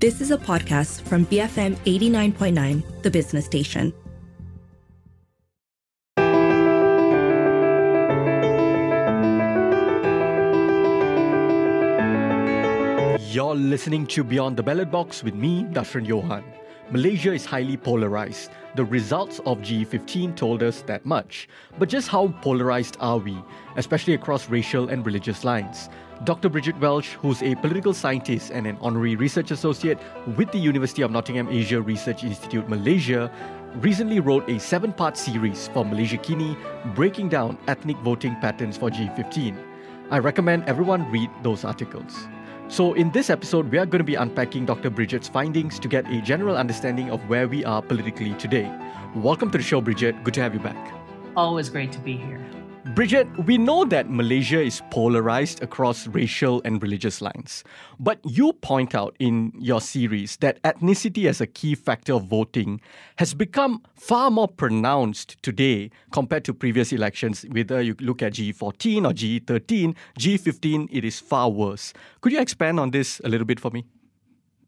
This is a podcast from BFM 89.9, the business station. You're listening to Beyond the Ballot Box with me, Dashran Johan. Malaysia is highly polarized. The results of GE15 told us that much. But just how polarized are we, especially across racial and religious lines? Dr. Bridget Welsh, who's a political scientist and an honorary research associate with the University of Nottingham Asia Research Institute Malaysia, recently wrote a seven part series for Malaysiakini breaking down ethnic voting patterns for GE15. I recommend everyone read those articles. So, in this episode, we are going to be unpacking Dr. Bridget's findings to get a general understanding of where we are politically today. Welcome to the show, Bridget. Good to have you back. Always great to be here. Bridget, we know that Malaysia is polarized across racial and religious lines. But you point out in your series that ethnicity as a key factor of voting has become far more pronounced today compared to previous elections. Whether you look at GE14 or GE13, GE15, it is far worse. Could you expand on this a little bit for me?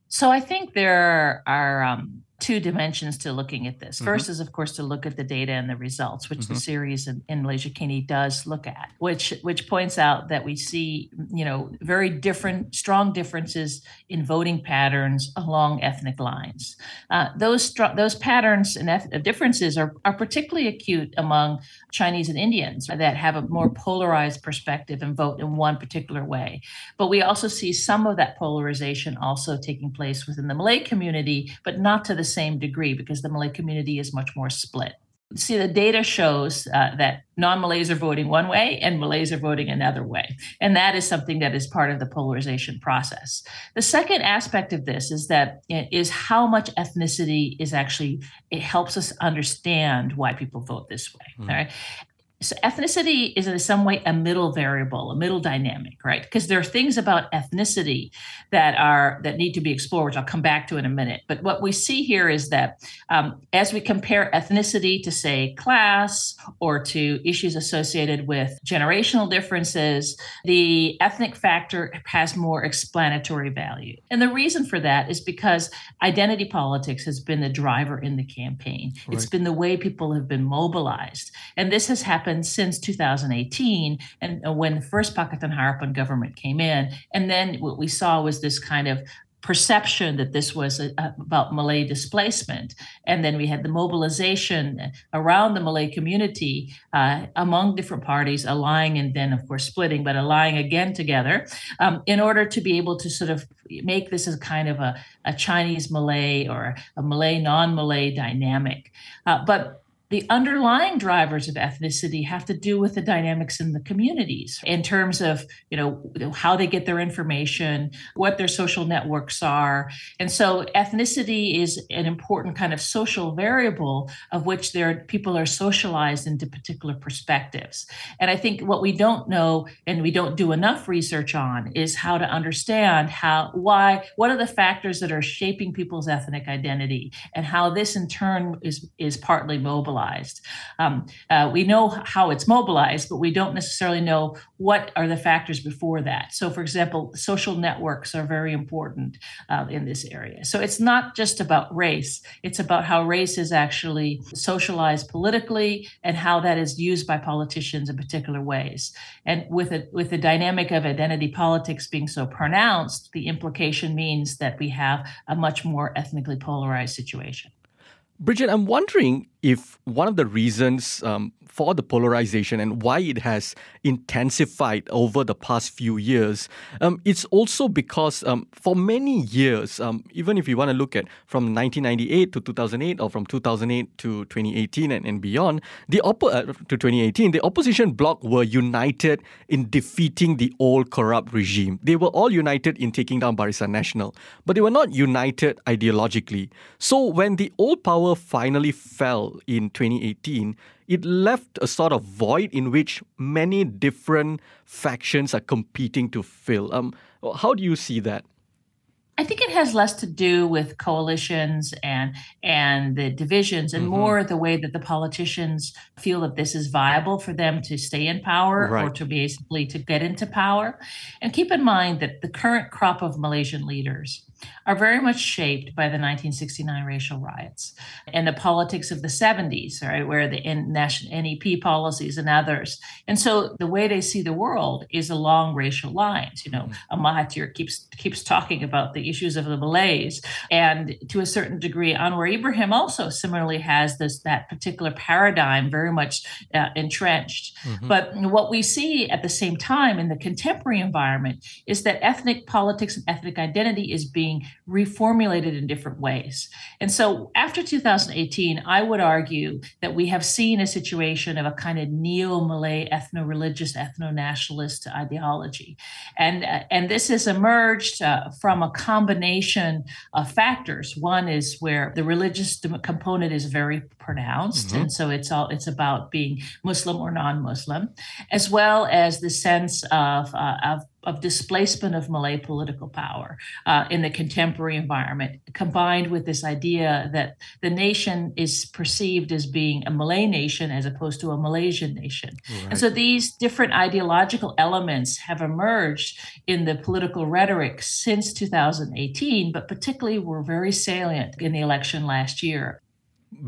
So I think there are um, two dimensions to looking at this. Mm-hmm. First is, of course, to look at the data and the results, which mm-hmm. the series in, in Malaysiakini does look at, which which points out that we see, you know, very different, strong differences in voting patterns along ethnic lines. Uh, those str- those patterns and eth- differences are are particularly acute among Chinese and Indians that have a more polarized perspective and vote in one particular way. But we also see some of that polarization also taking place within the Malay community, but not to the same degree because the Malay community is much more split. See, the data shows uh, that non Malays are voting one way and Malays are voting another way. And that is something that is part of the polarization process. The second aspect of this is that is how much ethnicity is actually, it helps us understand why people vote this way. Mm. All right so ethnicity is in some way a middle variable a middle dynamic right? Because there are things about ethnicity that are that need to be explored which i'll come back to in a minute. But what we see here is that um, as we compare ethnicity to say class or to issues associated with generational differences the ethnic factor has more explanatory value. And the reason for that is because identity politics has been the driver in the campaign. Right. it's been the way people have been mobilized. And this has happened happened since 2018 and uh, when the first Pakatan Harapan government came in. And then what we saw was this kind of perception that this was a, a, about Malay displacement. And then we had the mobilization around the Malay community uh, among different parties, allying and then, of course, splitting, but allying again together um, in order to be able to sort of make this as kind of a, a Chinese Malay or a Malay non Malay dynamic. Uh, but the underlying drivers of ethnicity have to do with the dynamics in the communities in terms of you know how they get their information what their social networks are. And so ethnicity is an important kind of social variable of which there people are socialized into particular perspectives. And i think what we don't know and we don't do enough research on is how to understand how why what are the factors that are shaping people's ethnic identity and how this in turn is is partly mobilized mobilized. Um, uh, we know how it's mobilized, but we don't necessarily know what are the factors before that. So, for example, social networks are very important uh, in this area. So, it's not just about race, it's about how race is actually socialized politically and how that is used by politicians in particular ways. And with, it, with the dynamic of identity politics being so pronounced, the implication means that we have a much more ethnically polarized situation. Bridget, I'm wondering if one of the reasons um, for the polarization and why it has intensified over the past few years, um, it's also because um, for many years, um, even if you want to look at from 1998 to 2008 or from 2008 to 2018 and, and beyond, the oppo- uh, to 2018, the opposition bloc were united in defeating the old corrupt regime. They were all united in taking down Barisan Nasional, but they were not united ideologically. So when the old power finally fell in 2018, it left a sort of void in which many different factions are competing to fill. Um, how do you see that? I think it has less to do with coalitions and and the divisions, and mm-hmm. more the way that the politicians feel that this is viable for them to stay in power right. or to basically to get into power. And keep in mind that the current crop of Malaysian leaders are very much shaped by the 1969 racial riots and the politics of the 70s, right, where the national NEP policies and others. And so the way they see the world is along racial lines. You know, mm-hmm. Mahathir keeps keeps talking about the issues of the Malays, and to a certain degree, Anwar Ibrahim also similarly has this that particular paradigm very much uh, entrenched. Mm-hmm. But what we see at the same time in the contemporary environment is that ethnic politics and ethnic identity is being reformulated in different ways. And so after 2018, I would argue that we have seen a situation of a kind of neo-Malay ethno-religious ethno-nationalist ideology. And, uh, and this has emerged uh, from a combination of factors. One is where the religious component is very pronounced mm-hmm. and so it's all it's about being muslim or non-muslim as well as the sense of uh, of of displacement of Malay political power uh, in the contemporary environment, combined with this idea that the nation is perceived as being a Malay nation as opposed to a Malaysian nation. Right. And so these different ideological elements have emerged in the political rhetoric since 2018, but particularly were very salient in the election last year.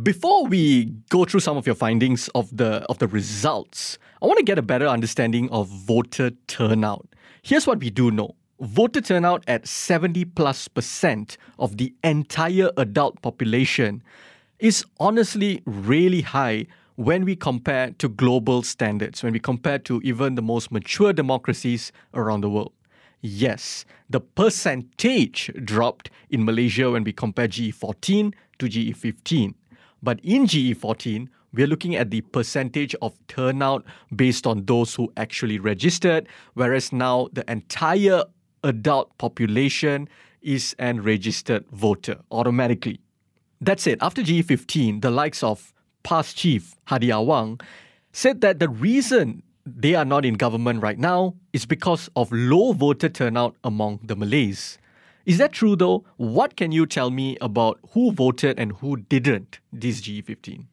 Before we go through some of your findings of the of the results, I want to get a better understanding of voter turnout. Here's what we do know. Voter turnout at 70 plus percent of the entire adult population is honestly really high when we compare to global standards, when we compare to even the most mature democracies around the world. Yes, the percentage dropped in Malaysia when we compare GE14 to GE15. But in GE14, we're looking at the percentage of turnout based on those who actually registered, whereas now the entire adult population is an registered voter automatically. That's it. After GE15, the likes of PAS chief Hadi Awang said that the reason they are not in government right now is because of low voter turnout among the Malays. Is that true though? What can you tell me about who voted and who didn't this GE15?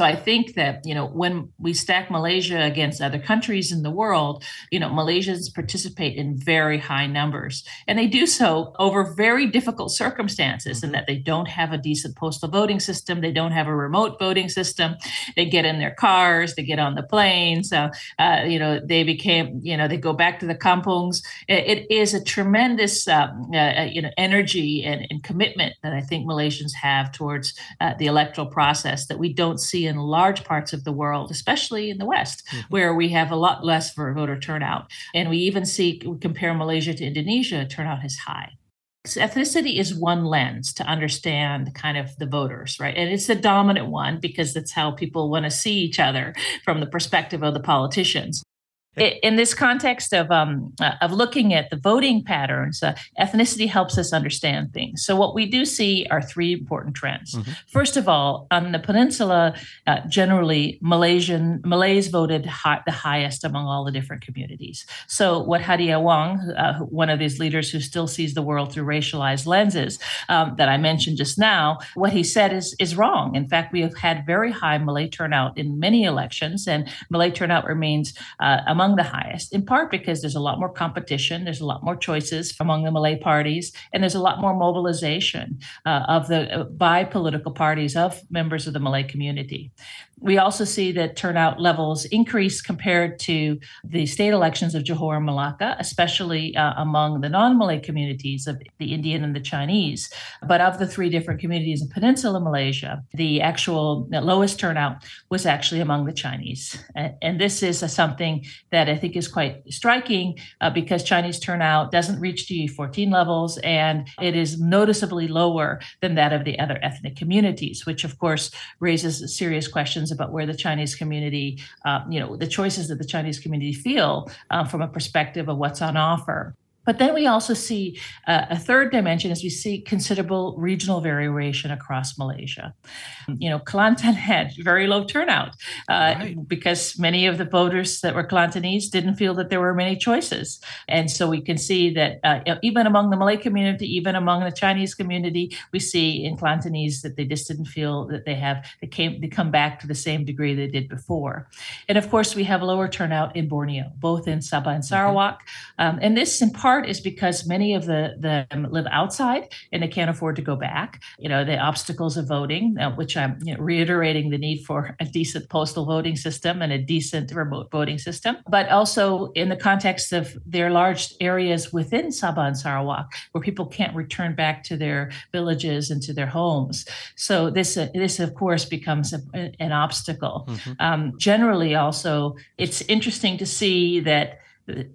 So I think that, you know, when we stack Malaysia against other countries in the world, you know, Malaysians participate in very high numbers. And they do so over very difficult circumstances in that they don't have a decent postal voting system. They don't have a remote voting system. They get in their cars, they get on the planes. Uh, uh, you know, they became, you know, they go back to the kampungs. it, it is a tremendous, um, uh, uh, you know, energy and, and, commitment that I think Malaysians have towards uh, the electoral process that we don't see in large parts of the world, especially in the West, mm-hmm. where we have a lot less for voter turnout. And we even see, we compare Malaysia to Indonesia, turnout is high. So ethnicity is one lens to understand kind of the voters, right? And it's the dominant one because that's how people want to see each other from the perspective of the politicians in this context of um, uh, of looking at the voting patterns, uh, ethnicity helps us understand things. So what we do see are three important trends. Mm-hmm. First of all, on the peninsula, uh, generally Malaysian Malays voted high, the highest among all the different communities. So what Hadi Awang, uh, one of these leaders who still sees the world through racialized lenses um, that I mentioned just now, what he said is is wrong. In fact, we have had very high Malay turnout in many elections, and Malay turnout remains among uh, among the highest, in part because there's a lot more competition, there's a lot more choices among the Malay parties, and there's a lot more mobilization uh, of the uh, by political parties of members of the Malay community. We also see that turnout levels increase compared to the state elections of Johor and Malacca, especially uh, among the non Malay communities of the Indian and the Chinese. But of the three different communities in Peninsula Malaysia, the actual lowest turnout was actually among the Chinese. And, and this is a, something that I think is quite striking uh, because Chinese turnout doesn't reach GE14 levels and it is noticeably lower than that of the other ethnic communities, which of course raises serious questions questions about where the Chinese community, uh, you know, the choices that the Chinese community feel uh, from a perspective of what's on offer. But then we also see uh, a third dimension as we see considerable regional variation across Malaysia. You know, Kelantan had very low turnout uh, right. because many of the voters that were Kelantanese didn't feel that there were many choices. And so we can see that uh, even among the Malay community, even among the Chinese community, we see in Kelantanese that they just didn't feel that they have, they came, they come back to the same degree they did before. And of course, we have lower turnout in Borneo, both in Sabah and mm-hmm. Sarawak. Mm-hmm. Um, and this in part part is because many of the them live outside and they can't afford to go back. You know, the obstacles of voting, uh, which I'm you know, reiterating the need for a decent postal voting system and a decent remote voting system, but also in the context of their large areas within Sabah and Sarawak where people can't return back to their villages and to their homes. So this uh, this of course becomes a, an obstacle. Mm-hmm. Um, generally, also it's interesting to see that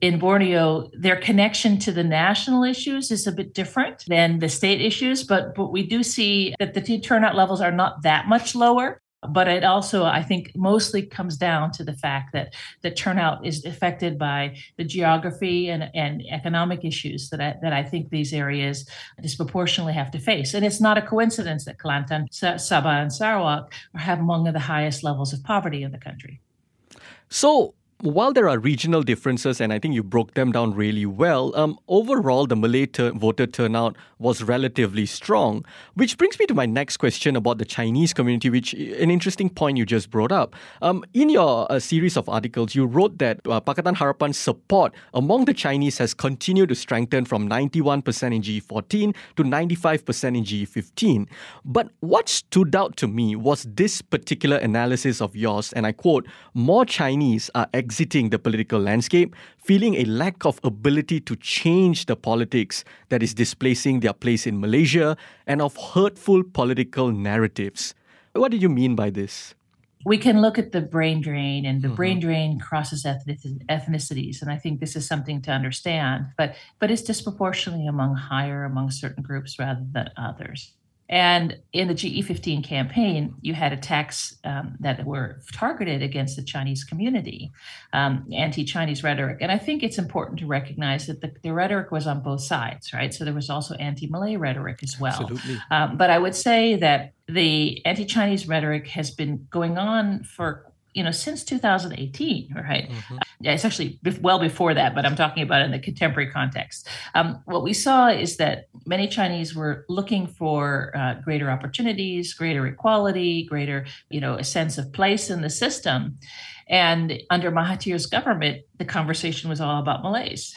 in Borneo, their connection to the national issues is a bit different than the state issues, but, but we do see that the turnout levels are not that much lower. But it also, I think, mostly comes down to the fact that the turnout is affected by the geography and, and economic issues that I, that I think these areas disproportionately have to face. And it's not a coincidence that Kelantan, Sabah, and Sarawak have among the highest levels of poverty in the country. So, while there are regional differences, and I think you broke them down really well, um, overall the Malay ter- voter turnout was relatively strong. Which brings me to my next question about the Chinese community, which an interesting point you just brought up. Um, in your uh, series of articles, you wrote that uh, Pakatan Harapan's support among the Chinese has continued to strengthen from 91% in GE14 to 95% in GE15. But what stood out to me was this particular analysis of yours, and I quote, more Chinese are exiting the political landscape, feeling a lack of ability to change the politics that is displacing their place in Malaysia, and of hurtful political narratives. What do you mean by this? we can look at the brain drain and the mm-hmm. brain drain crosses ethnicities and i think this is something to understand but but it's disproportionately among higher among certain groups rather than others and in the GE15 campaign, you had attacks um, that were targeted against the Chinese community, um, anti Chinese rhetoric. And I think it's important to recognize that the, the, rhetoric was on both sides, right? So there was also anti Malay rhetoric as well. Absolutely. Um, but I would say that the anti Chinese rhetoric has been going on for you know since 2018 right? Mm-hmm. yeah it's actually well before that but i'm talking about in the contemporary context. Um, what we saw is that many chinese were looking for uh, greater opportunities greater equality greater you know a sense of place in the system. And under mahathir's government the conversation was all about malays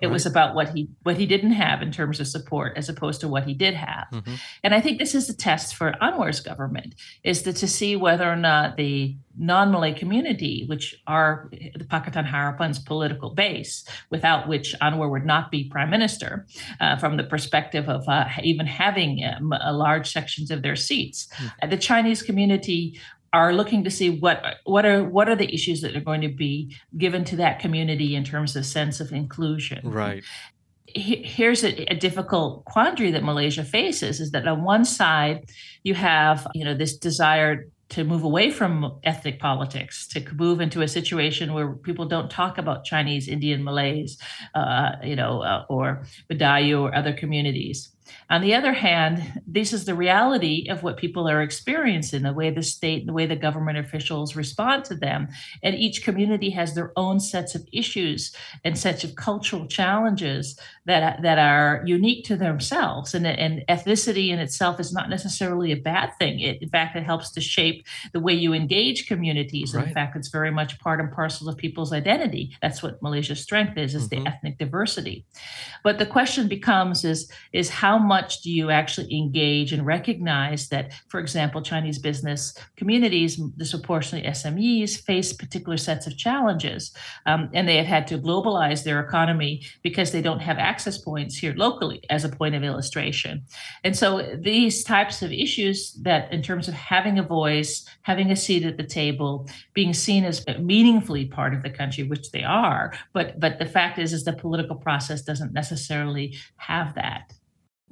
it right. was about what he what he didn't have in terms of support as opposed to what he did have. Mm-hmm. And I think this is the test for Anwar's government is that to see whether or not the non-Malay community, which are the Pakatan Harapan's political base, without which Anwar would not be prime minister, uh, from the perspective of uh, even having um, large sections of their seats. Mm-hmm. The Chinese community are looking to see what what are what are the issues that are going to be given to that community in terms of sense of inclusion? Right. Here's a, a, difficult quandary that malaysia faces is that on one side you have you know this desire to move away from ethnic politics to move into a situation where people don't talk about chinese indian malays uh, you know uh, or Bidayuh or other communities on the other hand, this is the reality of what people are experiencing, the way the state, the way the government officials respond to them. And each community has their own sets of issues and sets of cultural challenges that, that are unique to themselves. And, and ethnicity in itself is not necessarily a bad thing. It, in fact, it helps to shape the way you engage communities. Right. In fact, it's very much part and parcel of people's identity. That's what Malaysia's strength is, is mm-hmm. the ethnic diversity. But the question becomes is, is how much do you actually engage and recognize that, for example, Chinese business communities, disproportionately SMEs, face particular sets of challenges, um, and they have had to globalize their economy because they don't have access points here locally, as a point of illustration. And so these types of issues that, in terms of having a voice, having a seat at the table, being seen as meaningfully part of the country, which they are, but but the fact is, is the political process doesn't necessarily have that.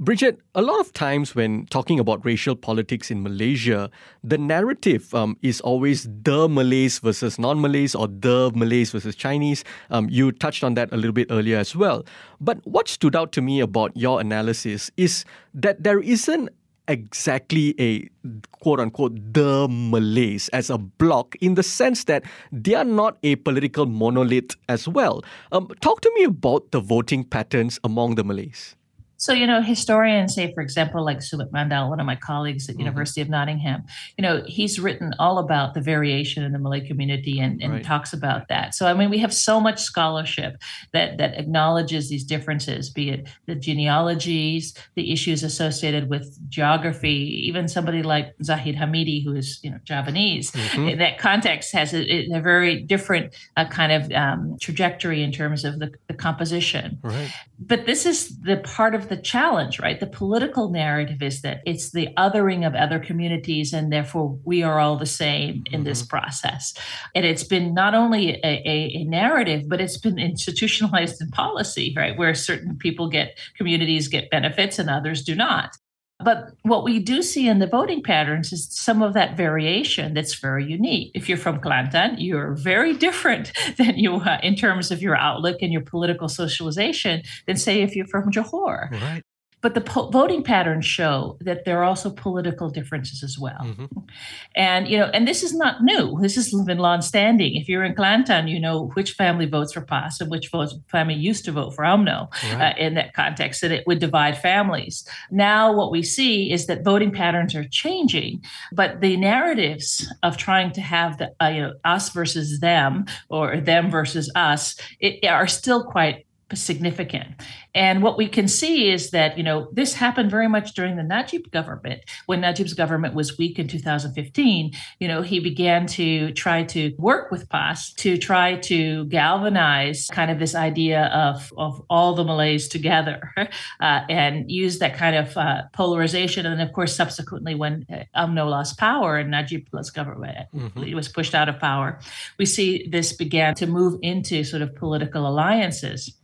Bridget, a lot of times when talking about racial politics in Malaysia, the narrative um, is always the Malays versus non Malays or the Malays versus Chinese. Um, you touched on that a little bit earlier as well. But what stood out to me about your analysis is that there isn't exactly a quote unquote the Malays as a block in the sense that they are not a political monolith as well. Um, talk to me about the voting patterns among the Malays. So, you know, historians say, for example, like Sumit Mandal, one of my colleagues at mm-hmm. University of Nottingham, you know, he's written all about the variation in the Malay community and, and right. talks about that. So, I mean, we have so much scholarship that that acknowledges these differences, be it the genealogies, the issues associated with geography, even somebody like Zahid Hamidi, who is, you know, Javanese, mm-hmm. in that context has a, a very different uh, kind of um, trajectory in terms of the, the composition. Right. But this is the part of the challenge, right? The political narrative is that it's the othering of other communities, and therefore we are all the same in mm-hmm. this process. And it's been not only a, a, a, narrative, but it's been institutionalized in policy, right? Where certain people get, communities get benefits and others do not. But what we do see in the voting patterns is some of that variation that's very unique. If you're from Kelantan, you're very different than you uh, in terms of your outlook and your political socialization than say if you're from Johor. Right. But the po- voting patterns show that there are also political differences as well. Mm-hmm. And, you know, and this is not new. This has been long-standing. If you're in Kelantan, you know which family votes for PAS and which votes, family used to vote for UMNO right. uh, in that context, and it would divide families. Now what we see is that voting patterns are changing, but the narratives of trying to have the, uh, you know, us versus them or them versus us it, are still quite significant. And what we can see is that, you know, this happened very much during the Najib government. When Najib's government was weak in 2015, you know, he began to try to work with PAS to try to galvanize kind of this idea of, of all the Malays together uh, and use that kind of uh, polarization. And of course, subsequently, when uh, UMNO lost power and Najib Najib's government mm-hmm. was pushed out of power, we see this began to move into sort of political alliances.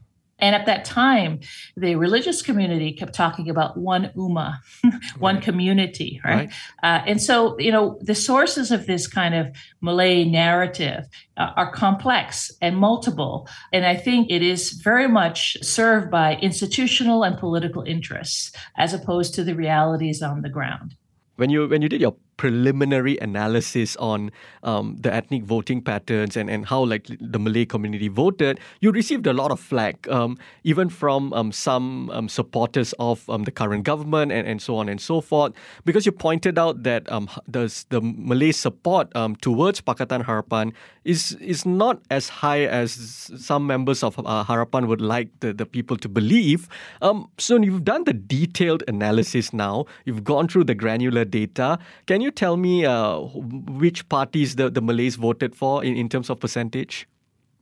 And at that time, the religious community kept talking about one ummah, one right. community, right? right. Uh, and so, you know, the sources of this kind of Malay narrative uh, are complex and multiple. And I think it is very much served by institutional and political interests as opposed to the realities on the ground. When you when you did your preliminary analysis on um, the ethnic voting patterns and, and how like the Malay community voted, you received a lot of flack, um, even from um, some um, supporters of um, the current government and, and so on and so forth, because you pointed out that um, the, the Malay support towards Pakatan Harapan is is not as high as some members of uh, Harapan would like the, the people to believe. so you've done the detailed analysis now, you've gone through the granular data. Can you tell me uh, which parties the, the Malays voted for in, in terms of percentage?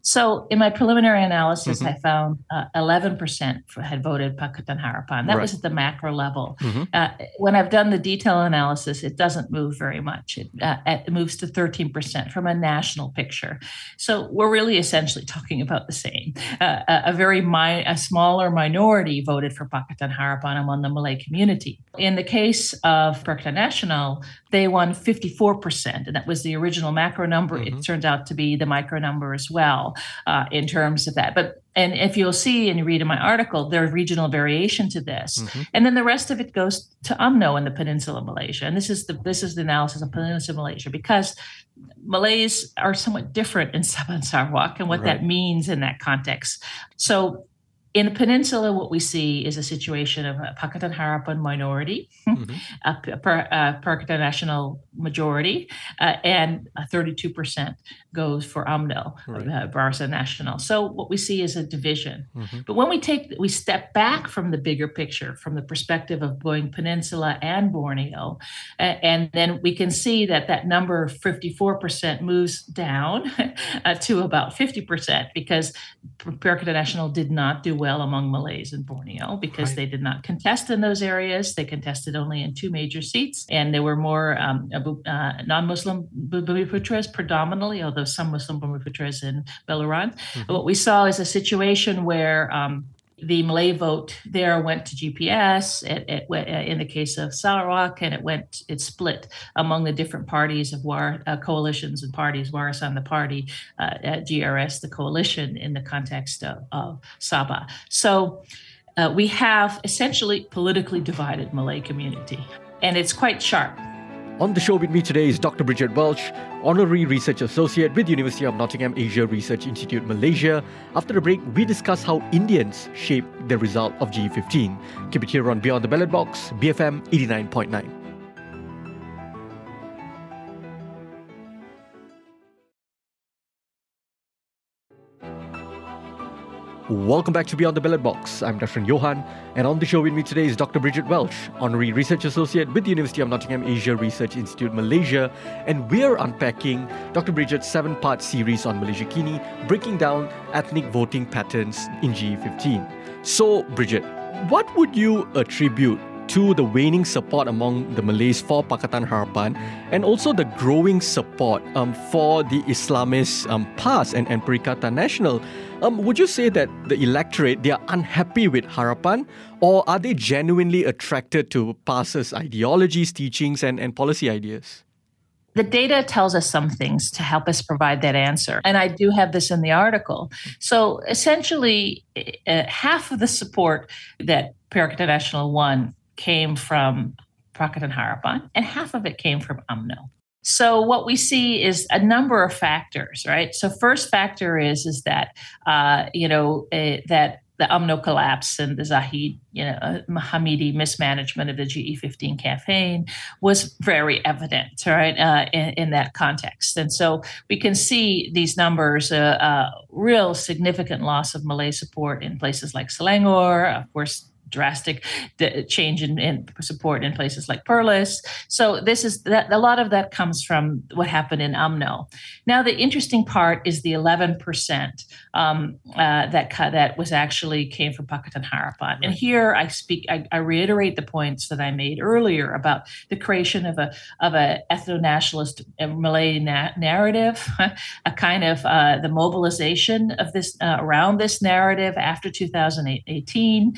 So in my preliminary analysis, mm-hmm. I found uh, 11% had voted Pakatan Harapan. That right. was at the macro level. Mm-hmm. Uh, when I've done the detail analysis, it doesn't move very much. It, uh, it, moves to 13% from a national picture. So we're really essentially talking about the same. Uh, a, a, very mi- a smaller minority voted for Pakatan Harapan among the Malay community. In the case of Perikatan Nasional, they won 54%, and that was the original macro number. Mm-hmm. It turned out to be the micro number as well uh, in terms of that. But and if you'll see and you read in my article, there's regional variation to this, mm-hmm. and then the rest of it goes to UMNO in the Peninsula of Malaysia. And this is the this is the analysis of Peninsula Malaysia because Malays are somewhat different in Sabah Sarawak and what right. that means in that context. So in the peninsula, what we see is a situation of a Pakatan Harapan minority, mm-hmm. a, a, Pakatan Nasional majority, uh, and 32% goes for UMNO, right. uh, Barisan Nasional. So what we see is a division. Mm-hmm. But when we take, we step back from the bigger picture, from the perspective of Boeing Peninsula and Borneo, uh, and then we can see that that number of 54% moves down uh, to about 50% because Pakatan National did not do well among Malays in Borneo because right. they did not contest in those areas. They contested only in two major seats, and there were more um, uh, non-Muslim Bumiputras predominantly, although some Muslim Bumiputras in Beluran. Mm-hmm. What we saw is a situation where um, the Malay vote there went to GPS. It, it went, uh, in the case of Sarawak, and it went it split among the different parties of war uh, coalitions and parties. Warisan the party, uh, GRS the coalition in the context of, of Sabah. So uh, we have essentially politically divided Malay community, and it's quite sharp. On the show with me today is Dr. Bridget Welsh, Honorary Research Associate with University of Nottingham Asia Research Institute Malaysia. After the break, we discuss how Indians shape the result of GE15. Keep it here on Beyond the Ballot Box, BFM 89.9. Welcome back to Beyond the Ballot Box. I'm Dr. Johan, and on the show with me today is Dr. Bridget Welsh, Honorary Research Associate with the University of Nottingham Asia Research Institute Malaysia, and we're unpacking Dr. Bridget's seven part series on Malaysiakini, breaking down ethnic voting patterns in GE15. So, Bridget, what would you attribute to the waning support among the Malays for Pakatan Harapan and also the growing support um, for the Islamist um, PAS and, and Perikatan Nasional. Um, would you say that the electorate, they are unhappy with Harapan or are they genuinely attracted to PAS's ideologies, teachings and, and policy ideas? The data tells us some things to help us provide that answer. And I do have this in the article. So essentially, uh, half of the support that Perikatan Nasional won came from Pakatan Harapan, and half of it came from UMNO. So what we see is a number of factors, right? So first factor is is that uh, you know uh, that the UMNO collapse and the Zahid, you know, uh, Hamidi mismanagement of the GE15 campaign was very evident, right, uh, in, in, that context. And so we can see these numbers, uh, uh real significant loss of Malay support in places like Selangor, of course, drastic change in, in, support in places like Perlis. So this is that a lot of that comes from what happened in UMNO. Now the interesting part is the 11% um, uh, that that was actually came from Pakatan Harapan. Right. And here I speak, I, I, reiterate the points that I made earlier about the creation of a of a ethno nationalist uh, Malay na- narrative, a kind of uh, the mobilization of this uh, around this narrative after 2018,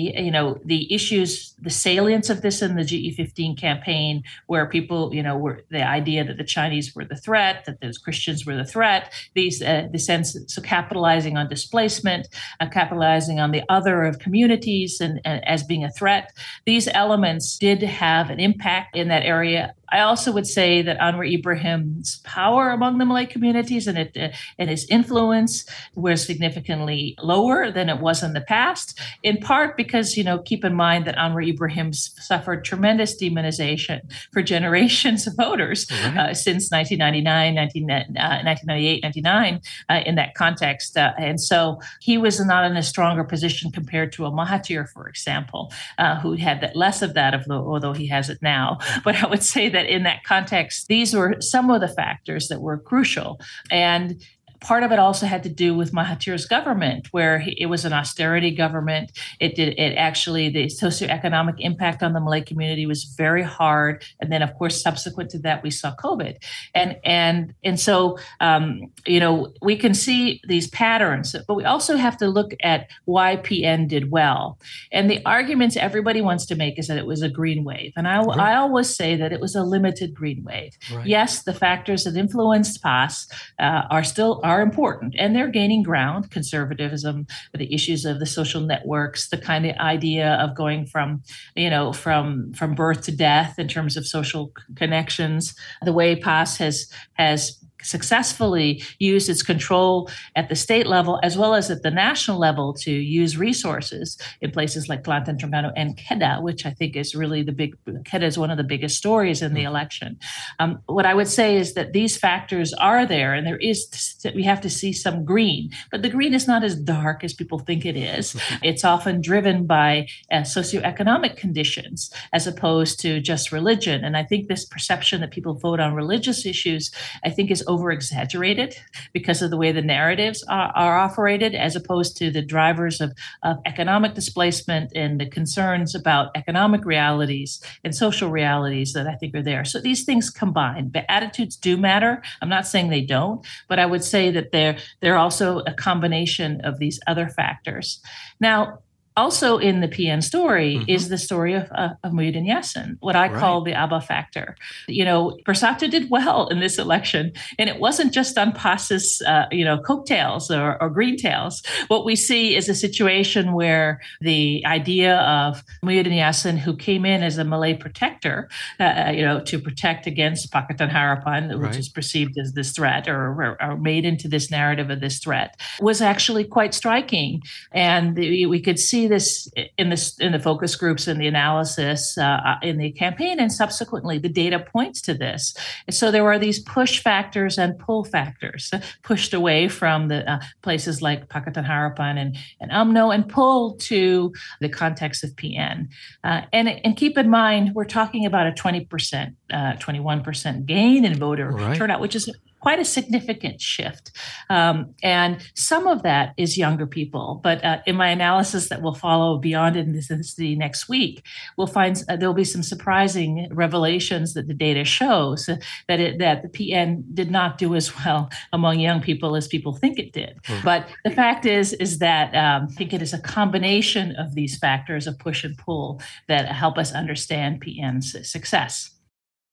you know the issues the salience of this in the ge15 campaign where people you know were the idea that the chinese were the threat that those christians were the threat these uh, the sense so capitalizing on displacement uh, capitalizing on the other of communities and, and as being a threat these elements did have an impact in that area I also would say that Anwar Ibrahim's power among the Malay communities and, it, and his influence was significantly lower than it was in the past, in part because, you know, keep in mind that Anwar Ibrahim suffered tremendous demonization for generations of voters right. uh, since 1999, 19, uh, 1998, 99 uh, in that context. Uh, and so he was not in a stronger position compared to a Mahathir, for example, uh, who had that, less of that, of the, although he has it now. But I would say that that in that context, these were some of the factors that were crucial. And part of it also had to do with Mahathir's government, where he, it was an austerity government. It did it actually the socioeconomic impact on the Malay community was very hard, and then of course subsequent to that we saw COVID, and and and so um, you know we can see these patterns, but we also have to look at why PN did well, and the arguments everybody wants to make is that it was a green wave, and I, right. I always say that it was a limited green wave. Right. Yes, the factors that influenced PAS uh, are still are important and they're gaining ground. Conservatism the issues of the social networks the kind of idea of going from you know from from birth to death in terms of social connections the way PAS has has successfully used its control at the state level as well as at the national level to use resources in places like Terengganu, and Kedah, which I think is really the big, Kedah is one of the biggest stories in the mm. election. Um, what I would say is that these factors are there and there is, that we have to see some green, but the green is not as dark as people think it is. it's often driven by uh, socioeconomic conditions as opposed to just religion. And I think this perception that people vote on religious issues, I think is over exaggerated because of the way the narratives are, are operated, as opposed to the drivers of, of economic displacement and the concerns about economic realities and social realities that I think are there. So these things combine. But attitudes do matter. I'm not saying they don't, but I would say that they're they're also a combination of these other factors. Now, also in the PN story mm-hmm. is the story of, uh, of Muhyiddin Yassin, what I right. call the Abah factor. You know, Bersatu did well in this election, and it wasn't just on PAS's, uh, you know, coattails or, or green tails. What we see is a situation where the idea of Muhyiddin Yassin, who came in as a Malay protector, uh, uh you know, to protect against Pakatan Harapan, which right. is perceived as this threat or, or, or, made into this narrative of this threat, was actually quite striking. And the, we could see this in this in the focus groups and the analysis uh, uh, in the campaign, and subsequently the data points to this. And so there are these push factors and pull factors, uh, pushed away from the uh, places like Pakatan Harapan and, and UMNO, and pull to the context of PN. Uh, and and keep in mind, we're talking about a 20%, 21% uh, gain in voter right. turnout, which is quite a significant shift. Um, and some of that is younger people. But uh, in my analysis that will follow beyond ethnicity next week, we'll find uh, there'll be some surprising revelations that the data shows that it, that the PN did not do as well among young people as people think it did. Mm-hmm. But the fact is is that um, I think it is a combination of these factors of push and pull that help us understand PN's success.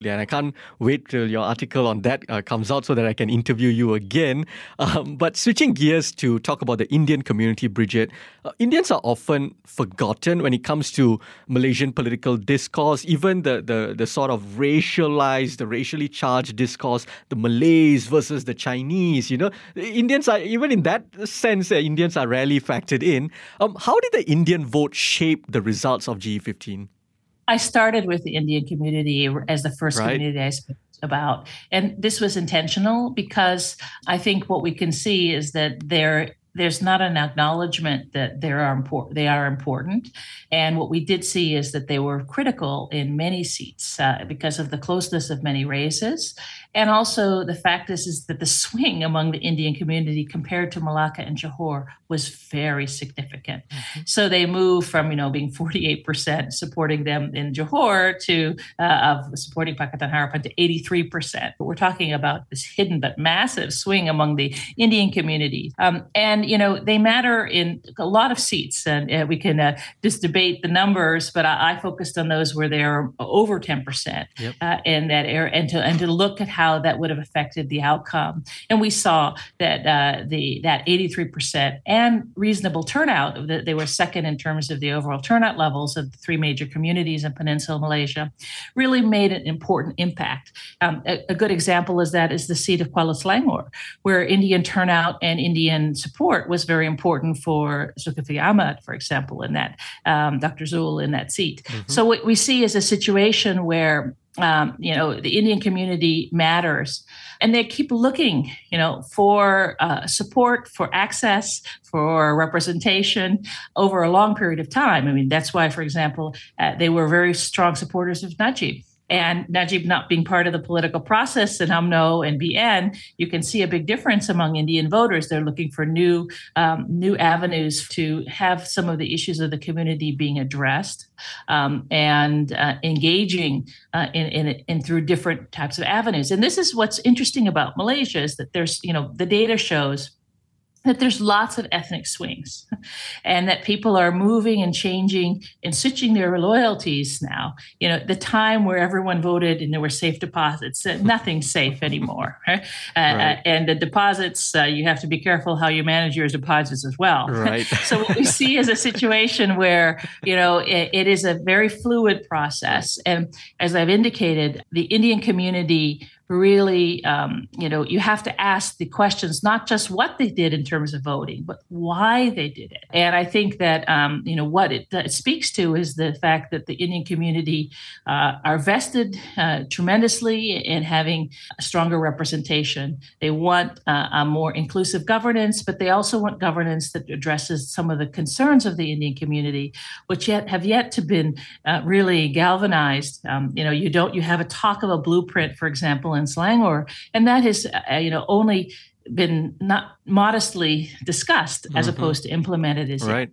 And I can't wait till your article on that uh, comes out so that I can interview you again. Um, but switching gears to talk about the Indian community, Bridget, uh, Indians are often forgotten when it comes to Malaysian political discourse, even the, the, the sort of racialized, the racially charged discourse, the Malays versus the Chinese. You know, Indians are, even in that sense, uh, Indians are rarely factored in. Um, how did the Indian vote shape the results of GE15? I started with the Indian community as the first right. community I spoke about. And this was intentional because I think what we can see is that there there's not an acknowledgement that they are important. They are important, and what we did see is that they were critical in many seats uh, because of the closeness of many races, and also the fact is is that the swing among the Indian community compared to Malacca and Johor was very significant. Mm-hmm. So they moved from you know being 48% supporting them in Johor to uh, of supporting Pakatan Harapan to 83%. But we're talking about this hidden but massive swing among the Indian community, um, and you know, they matter in a lot of seats, and uh, we can uh, just debate the numbers. But I, I, focused on those where they're over ten percent yep. uh, in that area, and to and to look at how that would have affected the outcome. And we saw that uh, the that eighty three percent and reasonable turnout. That they were second in terms of the overall turnout levels of the three major communities in Peninsular Malaysia, really made an important impact. Um, a, a good example is that is the seat of Kuala Selangor, where Indian turnout and Indian support support was very important for Dzulkefly Ahmad, for example, in that um, Dr. Zul in that seat. Mm-hmm. So what we see is a situation where um, you know the Indian community matters, and they keep looking, you know, for uh, support, for access, for representation over a long period of time. I mean, that's why, for example, uh, they were very strong supporters of Najib and Najib not being part of the political process in UMNO and BN, you can see a big difference among Indian voters. They're looking for new um, new avenues to have some of the issues of the community being addressed um, and uh, engaging uh, in, in, in through different types of avenues. And this is what's interesting about Malaysia is that there's you know the data shows that there's lots of ethnic swings and that people are moving and changing and switching their loyalties now. You know, the time where everyone voted and there were safe deposits, uh, nothing's safe anymore. Right? Uh, right. and the deposits, uh, you have to be careful how you manage your deposits as well. Right. so what we see is a situation where, you know, it, it is a very fluid process. And as I've indicated, the Indian community really, um, you know, you have to ask the questions, not just what they did in terms of voting, but why they did it. And I think that, um, you know, what it, it, speaks to is the fact that the Indian community uh, are vested uh, tremendously in having a stronger representation. They want uh, a more inclusive governance, but they also want governance that addresses some of the concerns of the Indian community, which yet have yet to been uh, really galvanized. Um, you know, you don't, you have a talk of a blueprint, for example, in Selangor, and that has uh, you know only been not modestly discussed as mm-hmm. opposed to implemented as right.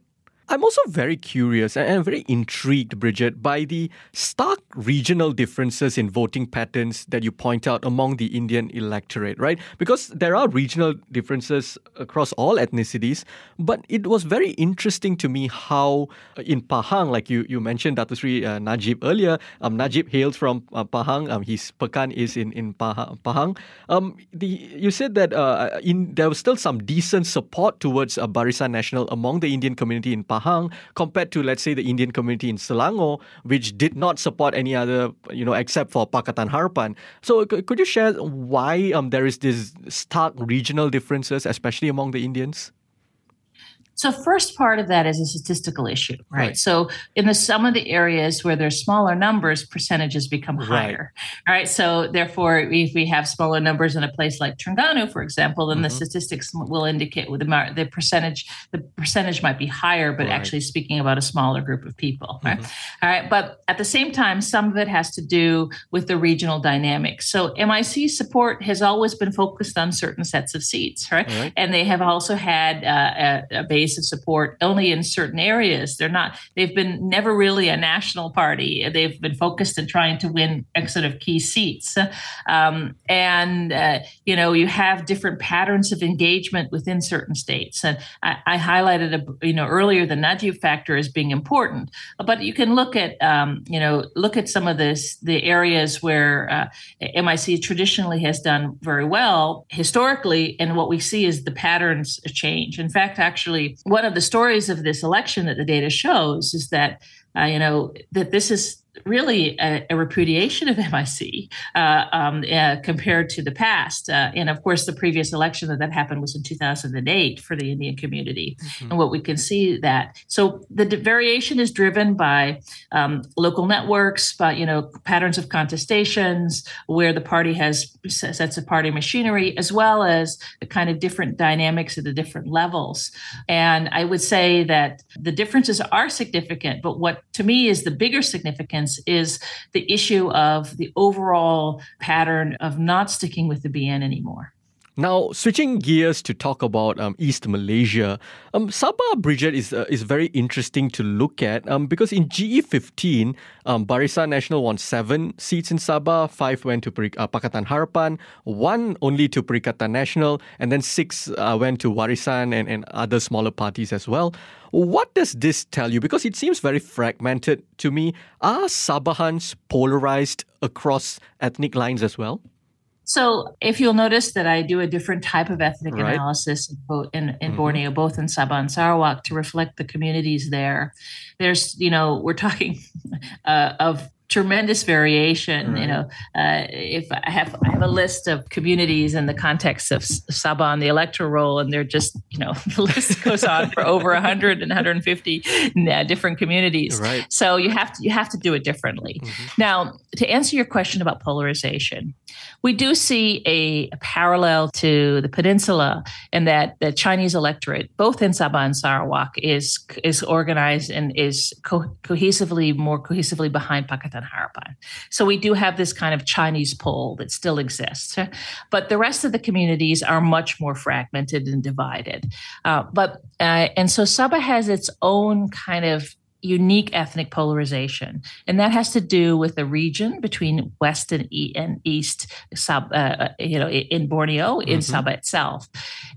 I'm also very curious and very intrigued, Bridget, by the stark regional differences in voting patterns that you point out among the Indian electorate, right? Because there are regional differences across all ethnicities, but it was very interesting to me how uh, in Pahang, like you, you mentioned Dato Sri uh, Najib earlier, um, Najib hails from uh, Pahang, um, his Pekan is in, in Pahang. Um, the, you said that uh, in, there was still some decent support towards uh, Barisan Nasional among the Indian community in Pahang Pahang compared to, let's say, the Indian community in Selangor, which did not support any other, you know, except for Pakatan Harapan. So, could you share why um, there is this stark regional differences, especially among the Indians? So first part of that is a statistical issue, right? right? So in the some of the areas where there's smaller numbers, percentages become higher. Right. right. So therefore, if we have smaller numbers in a place like Terengganu, for example, then mm-hmm. the statistics will indicate with the, the percentage the percentage might be higher, but right. actually speaking about a smaller group of people. Right. Mm-hmm. All right. But at the same time, some of it has to do with the regional dynamics. So MIC support has always been focused on certain sets of seats, right? right. And they have also had uh, a, a base base of support only in certain areas. They're not, they've been never really a national party. They've been focused in trying to win sort of key seats. Um, and, uh, you know, you have different patterns of engagement within certain states. And I, I highlighted, a, you know, earlier the Najib factor as being important, but you can look at, um, you know, look at some of this, the areas where uh, MIC traditionally has done very well historically. And what we see is the patterns change. In fact, actually, one of the stories of this election that the data shows is that uh, you know that this is really a, a, repudiation of MIC uh, um, uh, compared to the past. Uh, and of course, the previous election that that happened was in 2008 for the Indian community. Mm-hmm. And what we can see that so the variation is driven by um, local networks, by you know patterns of contestations where the party has sets of party machinery, as well as the kind of different dynamics at the different levels. And I would say that the differences are significant, but what to me is the bigger significance is the issue of the overall pattern of not sticking with the BN anymore. Now, switching gears to talk about um, East Malaysia, um, Sabah Bridget is uh, is very interesting to look at um, because in GE15, um, Barisan Nasional won seven seats in Sabah, five went to uh, Pakatan Harapan, one only to Perikatan Nasional, and then six uh, went to Warisan and, and other smaller parties as well. What does this tell you? Because it seems very fragmented to me. Are Sabahans polarized across ethnic lines as well? So, if you'll notice that I do a different type of ethnic right. analysis in, in, in mm-hmm. Borneo, both in Sabah and Sarawak, to reflect the communities there. There's, you know, we're talking uh, of tremendous variation. Right. You know, uh, if I have I have a list of communities in the context of Sabah and the electoral roll, and they're just you know the list goes on for over 100 and 150 uh, different communities. Right. So you have to you have to do it differently. Mm-hmm. Now, to answer your question about polarization, we do see a, a parallel to the peninsula in that the Chinese electorate, both in Sabah and Sarawak, is is organized and is co- cohesively more cohesively behind Harapan. So we do have this kind of Chinese pull that still exists. But the rest of the communities are much more fragmented and divided. Uh, but uh, and so Sabah has its own kind of unique ethnic polarization, and that has to do with the region between west and, e- and east, sub, uh, uh you know, in Borneo, in mm-hmm. Sabah itself.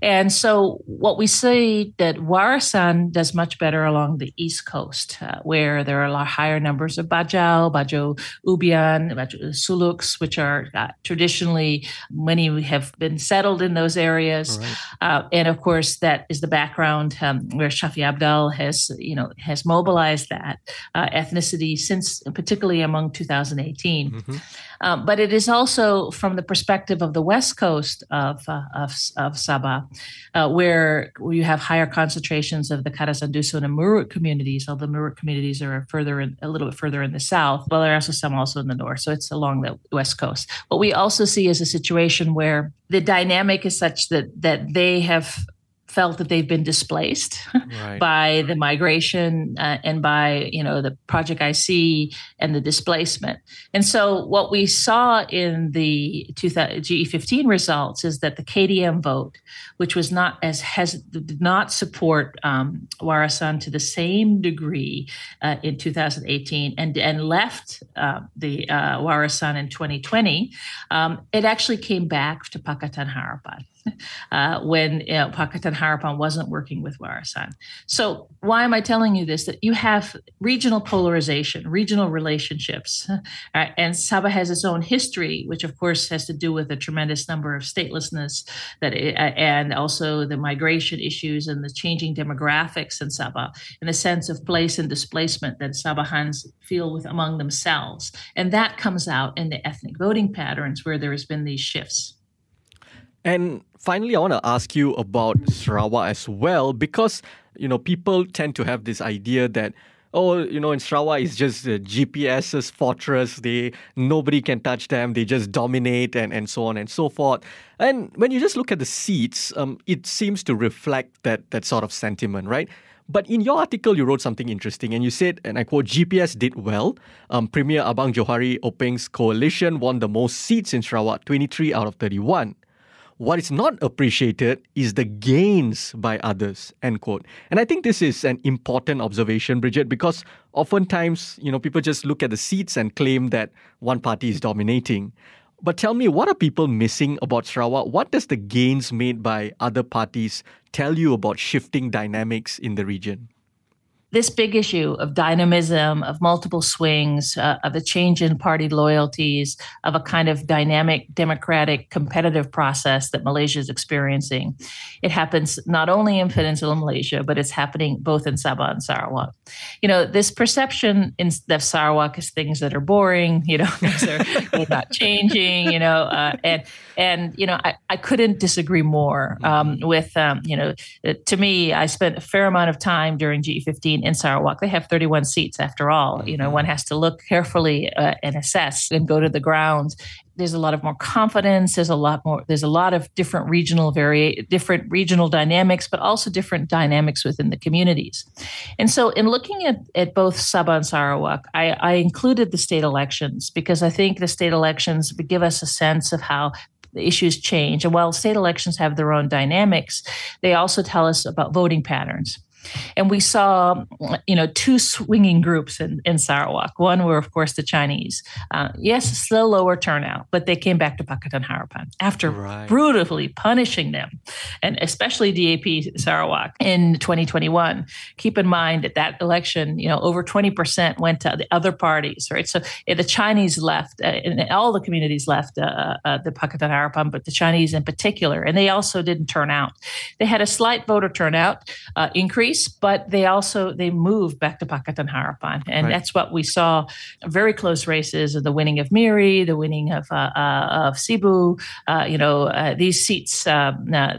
And so, what we see that Warisan does much better along the east coast, uh, where there are a lot higher numbers of Bajau, Bajau Ubian, Bajau Suluks, which are uh, traditionally many have been settled in those areas, right. Uh, and of course, that is the background um, where Shafie Apdal has, you know, has mobilized that uh, ethnicity since, particularly among 2018. Mm-hmm. Um, but it is also from the perspective of the west coast of uh, of, of, Sabah, uh, where you have higher concentrations of the Kadazan and Murut communities. Although the Murut communities are further in, a little bit further in the south, but there are also some also in the north. So it's along the west coast. What we also see is a situation where the dynamic is such that that they have felt that they've been displaced right. by the migration uh, and by you know the project IC and the displacement. And so what we saw in the GE15 results is that the KDM vote, which was not as has did not support um, Warisan to the same degree uh, in 2018 and and left uh, the uh, Warisan in 2020, um, it actually came back to Pakatan Harapan. uh, when you know, Pakatan Harapan wasn't working with Warisan. So why am I telling you this? That you have regional polarization, regional relationships, right? and Sabah has its own history, which of course has to do with a tremendous number of statelessness that it, uh, and also the migration issues and the changing demographics in Sabah, and the sense of place and displacement that Sabahans feel with among themselves, and that comes out in the ethnic voting patterns where there has been these shifts. And finally, I want to ask you about Sarawak as well, because you know people tend to have this idea that oh, you know, in Sarawak is just the GPS's fortress. They nobody can touch them. They just dominate and, and so on and so forth. And when you just look at the seats, um, it seems to reflect that that sort of sentiment, right? But in your article, you wrote something interesting, and you said, and I quote, GPS did well. Um, Premier Abang Johari Openg's coalition won the most seats in Sarawak, 23 out of 31. What is not appreciated is the gains by others, end quote. And I think this is an important observation, Bridget, because oftentimes, you know, people just look at the seats and claim that one party is dominating. But tell me, what are people missing about Sarawak? What does the gains made by other parties tell you about shifting dynamics in the region? This big issue of dynamism, of multiple swings, uh, of a change in party loyalties, of a kind of dynamic, democratic, competitive process that Malaysia is experiencing. It happens not only in Peninsular Malaysia, but it's happening both in Sabah and Sarawak. You know, this perception in of Sarawak is things that are boring, you know, things are not changing, you know, uh, and and you know, I, I couldn't disagree more um, with um, you know, to me, I spent a fair amount of time during GE15 in Sarawak. They have 31 seats after all. You know, mm-hmm. one has to look carefully uh, and assess and go to the ground. There's a lot of more confidence. There's a lot more. There's a lot of different regional vari- different regional dynamics, but also different dynamics within the communities. And so, in looking at, at both Sabah and Sarawak, I, I included the state elections because I think the state elections give us a sense of how the issues change. And while state elections have their own dynamics, they also tell us about voting patterns. And we saw, you know, two swinging groups in, in Sarawak. One were, of course, the Chinese. Uh, yes, still lower turnout, but they came back to Pakatan Harapan after right. brutally punishing them, and especially DAP Sarawak in 2021. Keep in mind that that election, you know, over 20% went to the other parties, right? So the Chinese left, uh, and all the communities left uh, uh, the Pakatan Harapan, but the Chinese in particular, and they also didn't turn out. They had a slight voter turnout uh, increase but they also they moved back to Pakatan Harapan, and right. that's what we saw. Very close races of the winning of Miri, the winning of uh, uh, of Sibu. Uh, you know uh, these seats um, uh,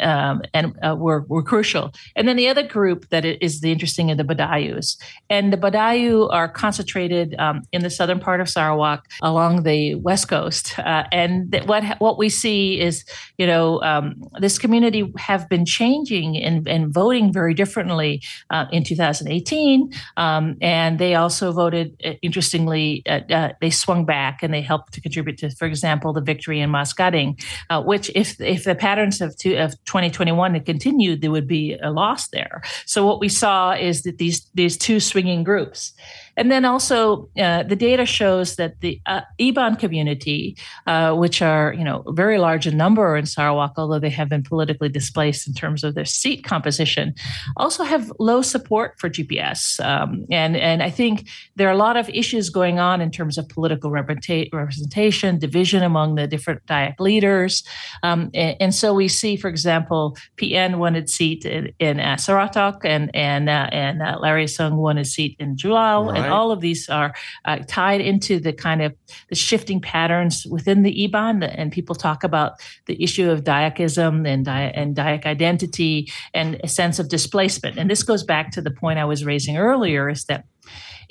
um, and were were crucial. And then the other group that is the interesting in the Bidayuhs, and the Bidayuh are concentrated um, in the southern part of Sarawak along the west coast. and th- what what we see is you know um, this community have been changing and, and voting very differently differently uh, in 2018. Um, and they also voted, uh, interestingly, uh, uh, they swung back and they helped to contribute to, for example, the victory in Mas uh, which, if if the patterns of, two, of 2021 had continued, there would be a loss there. So what we saw is that these these two swinging groups. And then also, uh, the data shows that the uh, Iban community, uh, which are you know very large in number in Sarawak, although they have been politically displaced in terms of their seat composition, also have low support for GPS. Um, and and I think there are a lot of issues going on in terms of political representation, division among the different Dayak leaders, um, and, and, so we see, for example, PN won its seat in, in uh, Saratok, and and uh, and uh, Larry Sng won his seat in Julau. Right and all of these are uh, tied into the kind of the shifting patterns within the Iban. And people talk about the issue of Dayakism and, and Dayak identity and a sense of displacement. And this goes back to the point I was raising earlier is that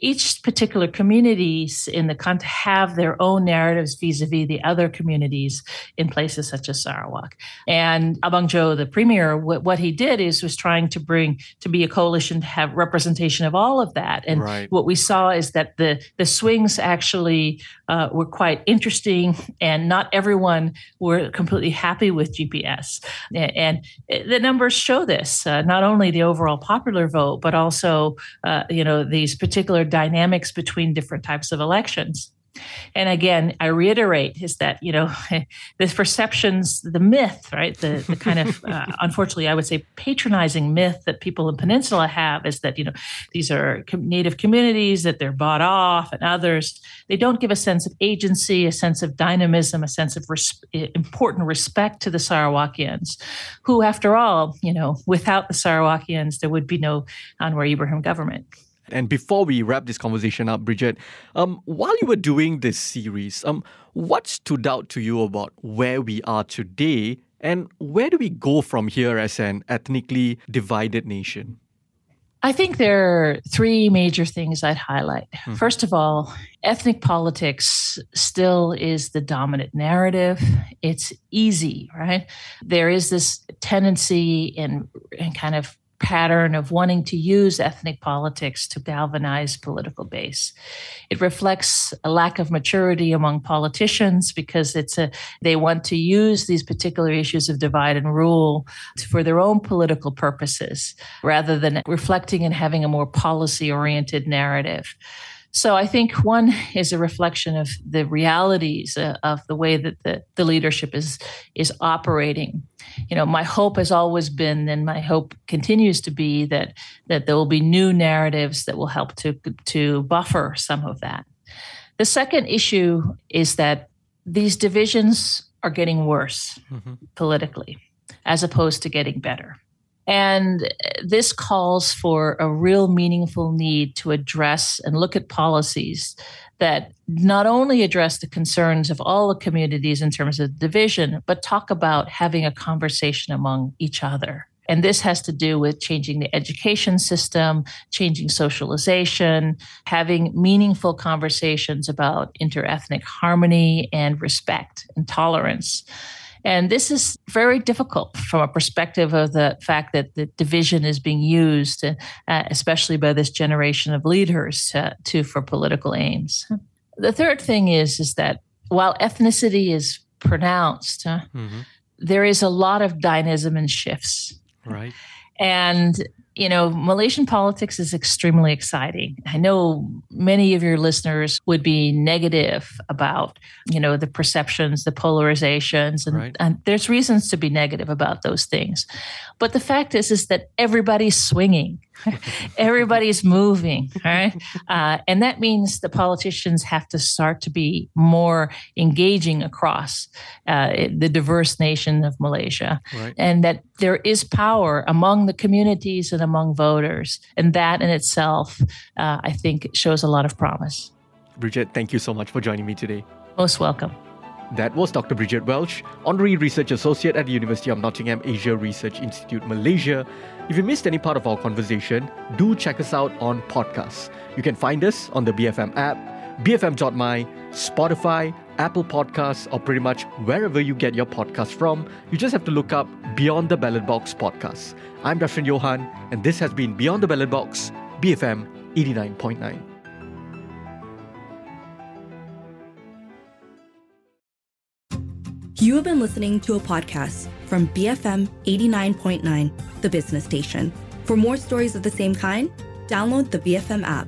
each particular communities in the country have their own narratives vis-a-vis the other communities in places such as Sarawak. And Abang Jo, the premier, what, what he did is was trying to bring to be a coalition to have representation of all of that. And Right. what we saw is that the the swings actually uh, were quite interesting, and not everyone were completely happy with GPS. A- And the numbers show this: uh, not only the overall popular vote, but also uh, you know these particular dynamics between different types of elections. And again, I reiterate is that you know the perceptions, the myth, right? The the kind of uh, unfortunately, I would say patronizing myth that people in Peninsula have is that you know these are native communities that they're bought off, and others they don't give a sense of agency, a sense of dynamism, a sense of res- important respect to the Sarawakians, who, after all, you know, without the Sarawakians, there would be no Anwar Ibrahim government. And before we wrap this conversation up, Bridget, um, while you were doing this series, um, what stood out to you about where we are today, and where do we go from here as an ethnically divided nation? I think there are three major things I'd highlight. First of all, ethnic politics still is the dominant narrative. It's easy, right? There is this tendency and, and kind of pattern of wanting to use ethnic politics to galvanize political base. It reflects a lack of maturity among politicians because it's a they want to use these particular issues of divide and rule for their own political purposes rather than reflecting and having a more policy oriented narrative. So I think one is a reflection of the realities uh, of the way that the, the leadership is is operating. You know, my hope has always been, and my hope continues to be that that there will be new narratives that will help to to buffer some of that. The second issue is that these divisions are getting worse politically as opposed to getting better. And this calls for a real meaningful need to address and look at policies that not only address the concerns of all the communities in terms of division, but talk about having a conversation among each other. And this has to do with changing the education system, changing socialization, having meaningful conversations about interethnic harmony and respect and tolerance. And this is very difficult from a perspective of the fact that the division is being used, uh, especially by this generation of leaders, to, to for political aims. The third thing is is that while ethnicity is pronounced, uh, there is a lot of dynamism and shifts. Right. And you know, Malaysian politics is extremely exciting. I know many of your listeners would be negative about, you know, the perceptions, the polarizations, and, Right. and there's reasons to be negative about those things. But the fact is, is that everybody's swinging, everybody's moving, right? Uh, and that means the politicians have to start to be more engaging across uh, the diverse nation of Malaysia Right. and that there is power among the communities and among voters. And that in itself, uh, I think, shows a lot of promise. Bridget, thank you so much for joining me today. Most welcome. That was Dr. Bridget Welsh, Honorary Research Associate at the University of Nottingham Asia Research Institute, Malaysia. If you missed any part of our conversation, do check us out on podcasts. You can find us on the BFM app, bfm.my, Spotify, Apple Podcasts, or pretty much wherever you get your podcast from. You just have to look up Beyond the Ballot Box podcast. I'm Darshan Johan, and this has been Beyond the Ballot Box, BFM 89.9. You have been listening to a podcast from BFM 89.9, the business station. For more stories of the same kind, download the BFM app.